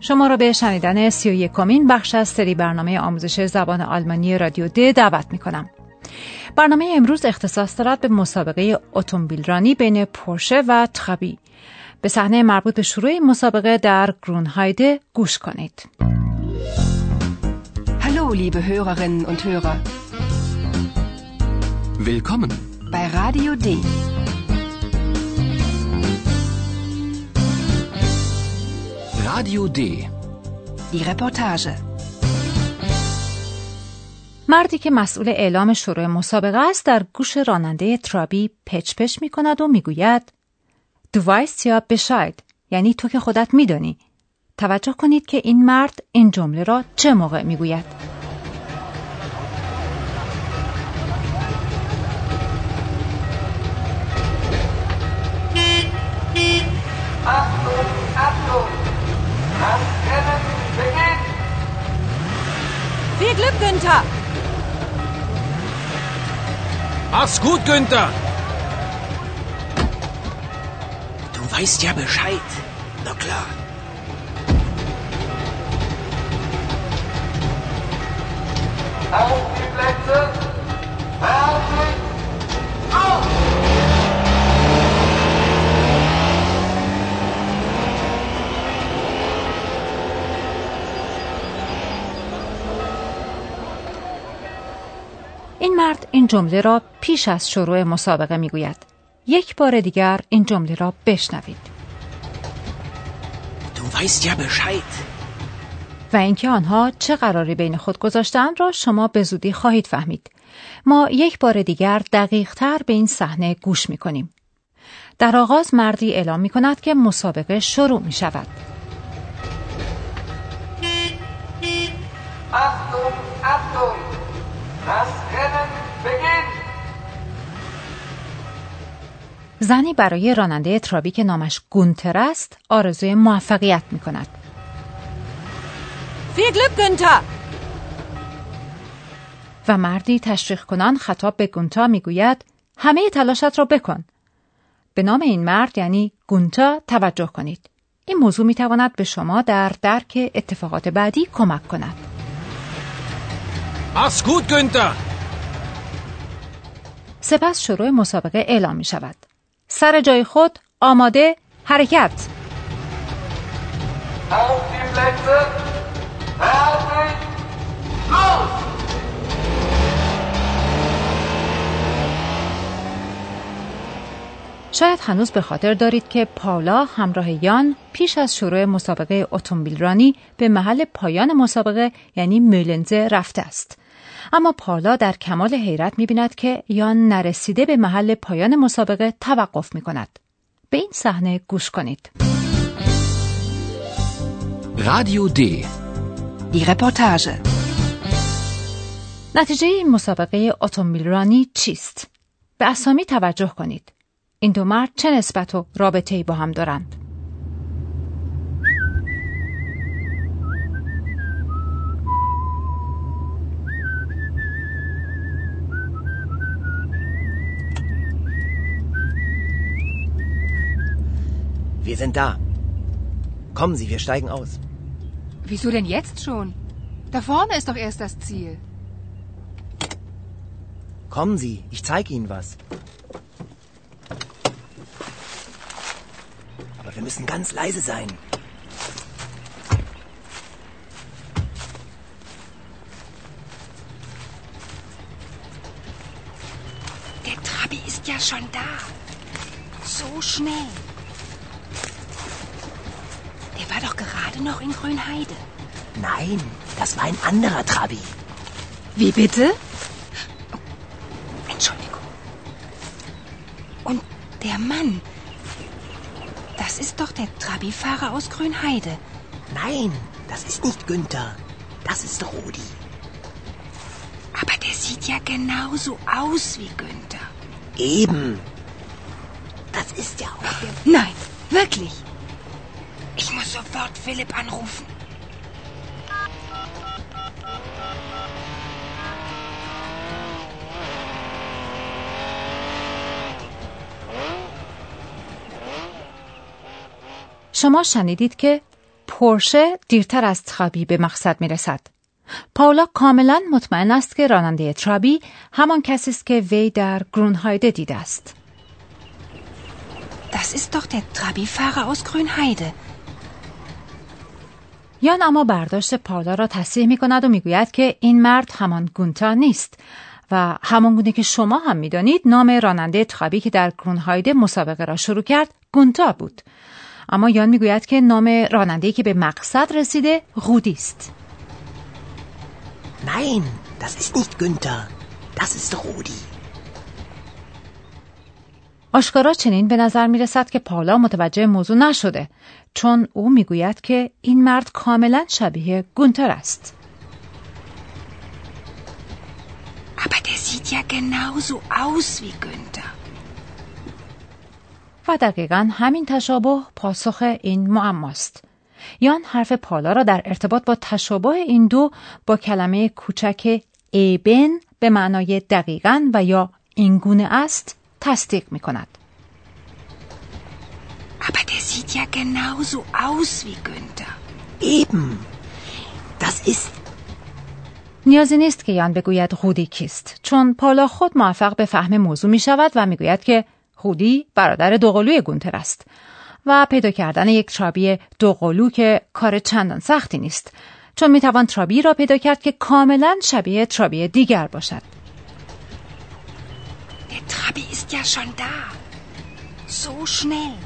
شما را به شنیدن سی و یکمین بخش از سری برنامه آموزش زبان آلمانی رادیو د دعوت می کنم. برنامه امروز اختصاص دارد به مسابقه اتومبیل رانی بین پورشه و تخبی. به صحنه مربوط به شروع مسابقه در گرونهایده گوش کنید. Hallo, liebe Hörerinnen und Hörer. Willkommen bei Radio D. Radio D. Die Reportage. مردی که مسئول اعلام شروع مسابقه است در گوش راننده ترابی پچ پچ می کند و می‌گوید دو وایست یا بشاید یعنی تو که خودت میدانی توجه کنید که این مرد این جمله را چه موقع می‌گوید Mach's gut, Günther! Du weißt ja Bescheid. Na klar. Auf die Plätze! این جمله را پیش از شروع مسابقه می‌گوید. یک بار دیگر این جمله را بشنوید. Du weißt ja Bescheid. و اینکه آنها چه قراری بین خود گذاشتند را شما به زودی خواهید فهمید. ما یک بار دیگر دقیق تر به این صحنه گوش می کنیم. در آغاز مردی اعلام می کند که مسابقه شروع می شود. زنی برای راننده ترابی که نامش گونتر است آرزوی موفقیت می کند. Viel Glück, Günther! و مردی تشویق کنان خطاب به گونتا می‌گوید همه تلاشت را بکن. به نام این مرد یعنی گونتا توجه کنید. این موضوع می تواند به شما در درک اتفاقات بعدی کمک کند. Gut, Günther! سپس شروع مسابقه اعلام می شود. سر جای خود آماده حرکت! شاید هنوز به خاطر دارید که پاولا همراه یان پیش از شروع مسابقه اتومبیل رانی به محل پایان مسابقه یعنی مولنزه رفته است. اما پاولا در کمال حیرت می‌بیند که یان نرسیده به محل پایان مسابقه توقف می کند. به این صحنه گوش کنید. Radio D. Die Reportage. نتیجه این مسابقه اتومبیل رانی چیست؟ به اسامی توجه کنید. این دو مرد چه نسبت و رابطه‌ای با هم دارند؟ Wir sind da. Kommen Sie, wir steigen aus. Wieso denn jetzt schon? Da vorne ist doch erst das Ziel. Kommen Sie, ich zeige Ihnen was. Aber wir müssen ganz leise sein. Der Trabi ist ja schon da. So schnell. Der war doch gerade noch in Grünheide. Nein, das war ein anderer Trabi. Wie bitte? Entschuldigung. Und der Mann. Das ist doch der Trabi-Fahrer aus Grünheide. Nein, das ist nicht Günther. Das ist Rudi. Aber der sieht ja genauso aus wie Günther. Eben. Das ist ja auch der... Nein, wirklich. Ich muss sofort Philipp anrufen. شما شنیدید که پورشه دیرتر از ترابی به مقصد می رسد. پاولا کاملا مطمئن است که راننده ترابی همان کسی است که وی در گرونهایده دیده است. Das ist doch der Trabi-Fahrer aus Grünheide. یان اما برداشت پاولا را تصحیح می کند و می گوید که این مرد همان گونتا نیست و همان گونه که شما هم می دانید نام راننده ترابی که در گرونهایده مسابقه را شروع کرد گونتا بود. اما یان می‌گوید که نام راننده‌ای که به مقصد رسیده غودی است. Nein, das ist nicht Günther. Das ist Rudi. آشکارا چنین به نظر می رسد که پاولا متوجه موضوع نشده چون او می‌گوید که این مرد کاملا شبیه گونتر است. Aber der sieht ja genauso aus wie Günther. و دقیقا همین تشابه پاسخ این معماست. یان حرف پالا را در ارتباط با تشابه این دو با کلمه کوچک ایبن به معنای دقیقا و یا اینگونه است تصدیق می کند. Aber der sieht ja genauso aus wie Günther. Eben. Das ist... نیازی نیست که یان بگوید غودی کیست چون پالا خود موفق به فهم موضوع می شود و می گوید که هودی برادر دوقلوی گونتر است و پیدا کردن یک ترابی دوقلو که کار چندان سختی نیست چون می‌توان ترابی را پیدا کرد که کاملا شبیه ترابی دیگر باشد. Ist ja schon da. So schnell.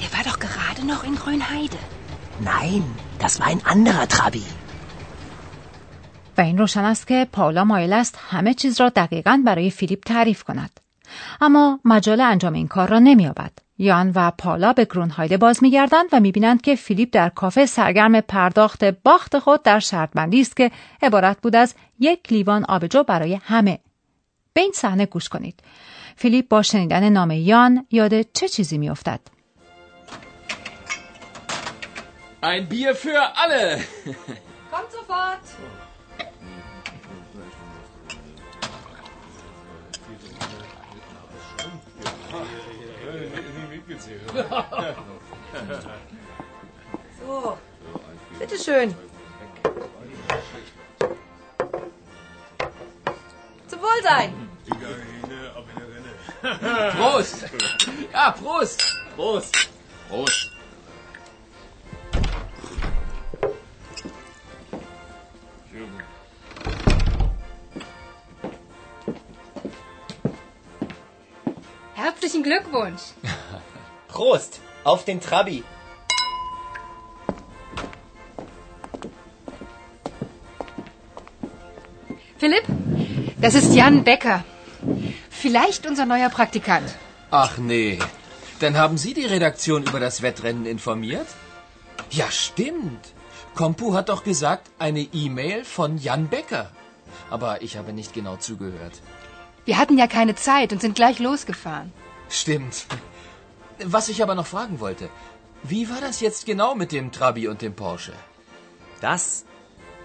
Der war doch gerade noch in Grünheide. Nein, das war ein anderer Trabi. و این روشن است که پاولا مایل است همه چیز را دقیقا برای فیلیپ تعریف کند. اما مجال انجام این کار را نمییابد. یان و پالا به گرونهایده باز میگردند و می‌بینند که فیلیپ در کافه سرگرم پرداخت باخت خود در شرطبندی است که عبارت بود از یک لیوان آبجو برای همه. به این صحنه گوش کنید. فیلیپ با شنیدن نام یان یاد چه چیزی میافتد؟ Ein Bier für alle! Kommt sofort! So, bitteschön. Zum Wohlsein. Prost! Ja, Prost! Prost! Prost! Herzlichen Glückwunsch! Prost auf den Trabi. Philipp, das ist Jan Becker. Vielleicht unser neuer Praktikant. Ach nee. Dann haben Sie die Redaktion über das Wettrennen informiert? Ja, stimmt. Kompu hat doch gesagt, eine E-Mail von Jan Becker. Aber ich habe nicht genau zugehört. Wir hatten ja keine Zeit und sind gleich losgefahren. Stimmt. Was ich aber noch fragen wollte, wie war das jetzt genau mit dem Trabi und dem Porsche? Das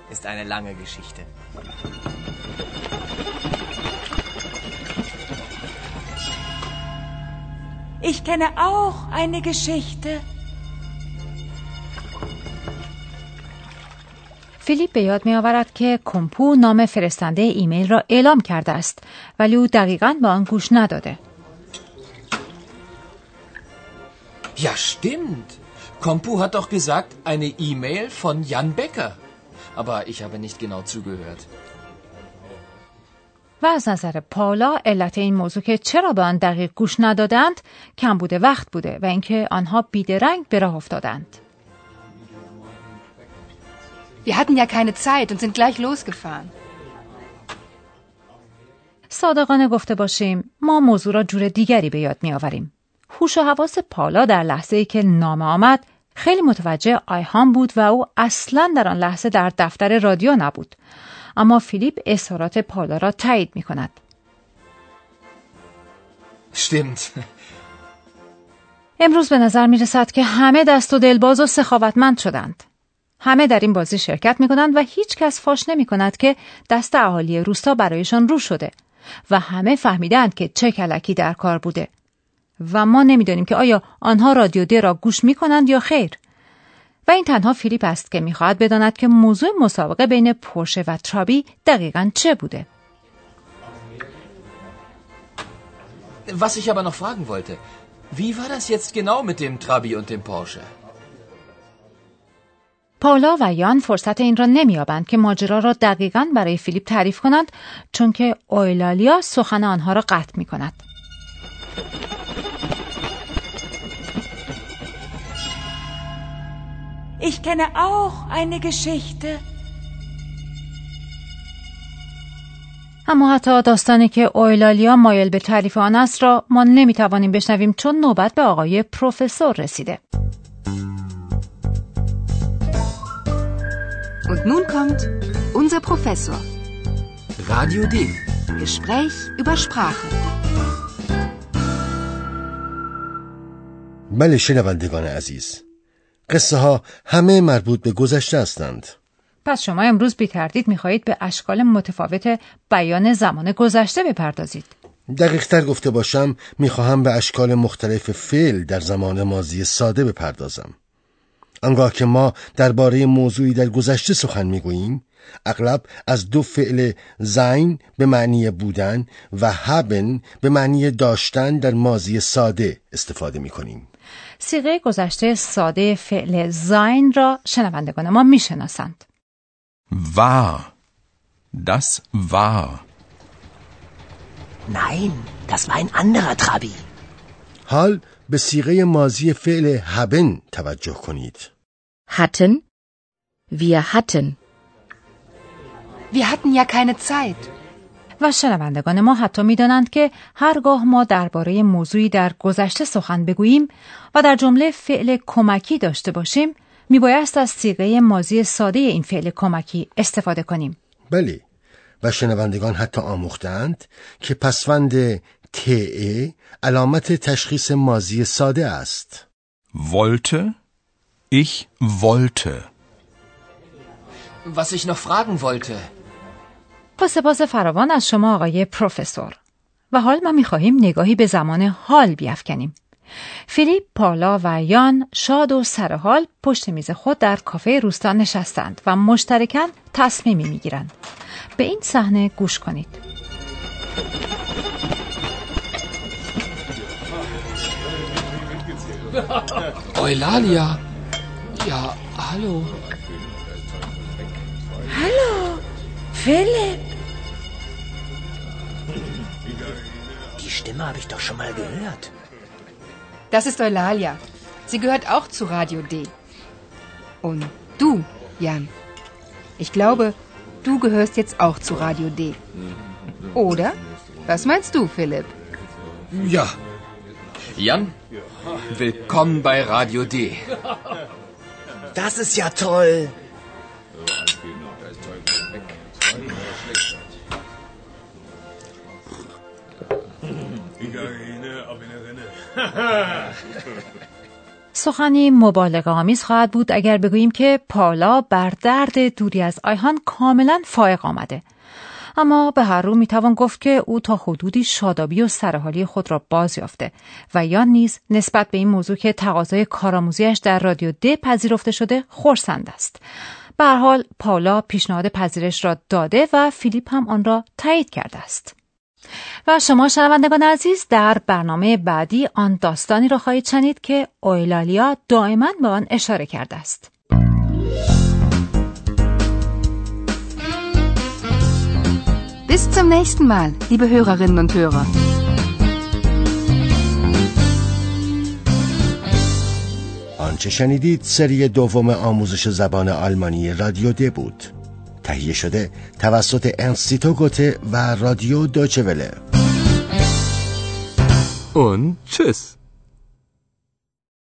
ist eine lange Geschichte. Ich kenne auch eine Geschichte. فیلیپ به یاد می آورد که کمپو نام فرستنده ایمیل را اعلام کرده است ولی او دقیقا به آن گوش نداده. Ja, stimmt. Kompu hat doch gesagt, eine E-Mail von Jan Becker. Aber ich habe nicht genau zugehört. و از نظر پالا علت این موضوع که چرا به آن دقیق گوش ندادند کم بوده وقت بوده و اینکه آنها بیدرنگ به راه افتادند. Wir hatten ja keine Zeit und sind gleich losgefahren. صادقانه گفته باشیم ما موضوع را جور دیگری به یاد می آوریم. هوش و حواس پالا در لحظه ای که نام آمد خیلی متوجه آیهان بود و او اصلا در آن لحظه در دفتر رادیو نبود اما فیلیپ اظهارات پالا را تایید می کند Stimmt. امروز به نظر می رسد که همه دست و دلباز و سخاوتمند شدند. همه در این بازی شرکت می کنند و هیچ کس فاش نمی کند که دست اهالی روستا برایشان رو شده و همه فهمیدند که چه کلکی در کار بوده. و ما نمی‌دانیم که آیا آنها رادیو دی را گوش می کنند یا خیر. و این تنها فیلیپ است که می‌خواهد بداند که موضوع مسابقه بین پرشه و ترابی دقیقا چه بوده. Was ich aber noch fragen wollte, wie war das jetzt genau mit dem Trabi und dem Porsche? پاولا و یان فرصت این را نمییابند که ماجرا را دقیقا برای فیلیپ تعریف کنند چون که اویلالیا سخن آنها را قطع می کند. Ich kenne auch eine Geschichte. اما حتی داستانی که اویلالیا مایل به تعریف آن است را ما نمی‌توانیم بشنویم چون نوبت به آقای پروفسور رسیده. Und nun kommt unser Professor. Radio D. Gespräch über Sprache. بله شنوندگان عزیز قصه ها همه مربوط به گذشته هستند پس شما امروز بی تردید می‌خواهید به اشکال متفاوت بیان زمان گذشته بپردازید. دقیقتر گفته باشم می‌خواهم به اشکال مختلف فعل در زمان مازی ساده بپردازم. آنگاه که ما درباره موضوعی در گذشته سخن می‌گوییم اغلب از دو فعل زین به معنی بودن و هبن به معنی داشتن در مازی ساده استفاده می‌کنیم. سیغه گذشته ساده فعل زین را شنوندگان ما می‌شناسند. War. Das war. Nein, das war ein anderer Trabi. حال به سیغه مازی فعل هبن توجه کنید. Hatten. Wir hatten. Wir hatten ja keine Zeit. و شنوندگان ما حتی می‌دانند که هرگاه ما درباره موضوعی در گذشته سخن بگوییم و در جمله فعل کمکی داشته باشیم میبایست از سیغه مازی ساده این فعل کمکی استفاده کنیم. بله و شنوندگان حتی آموختند که پسوند تئه علامت تشخیص مازی ساده است. Wollte. Ich wollte. Was ich noch fragen wollte. با سپاس فراوان از شما آقای پروفسور. و حال ما می‌خواهیم نگاهی به زمان حال بیافکنیم. فیلیپ، پالا و یان شاد و سرحال پشت میز خود در کافه روستا نشستند و مشترکاً تصمیمی می‌گیرند. به این صحنه گوش کنید. Ja, hallo. Hallo, Philipp. Die Stimme habe ich doch schon mal gehört. Das ist Eulalia. Sie gehört auch zu Radio D. Und du, Jan. Ich glaube, du gehörst jetzt auch zu Radio D. Oder? Was meinst du, Philipp? Ja. Jan, willkommen bei Radio D. Das ist ja toll. سخنی مبالغه آمیز خواهد بود اگر بگوییم که پالا بر درد دوری از آیهان کاملا فائق آمده. اما به هر رو می‌توان گفت که او تا حدودی شادابی و سرحالی خود را باز یافته و یا نیز نسبت به این موضوع که تقاضای کارآموزیش در رادیو د پذیرفته شده خورسند است. به هر حال پاولا پیشنهاد پذیرش را داده و فیلیپ هم آن را تایید کرده است. و شما شنوندگان عزیز در برنامه بعدی آن داستانی را خواهید شنید که اویلالیا دائما به آن اشاره کرده است Bis zum nächsten Mal, liebe Hörerinnen und Hörer. آنچه شنیدید سری دوم آموزش زبان آلمانی رادیو د بود تهیه شده توسط انستیتو گوته و رادیو دوچه وله Und tschüss.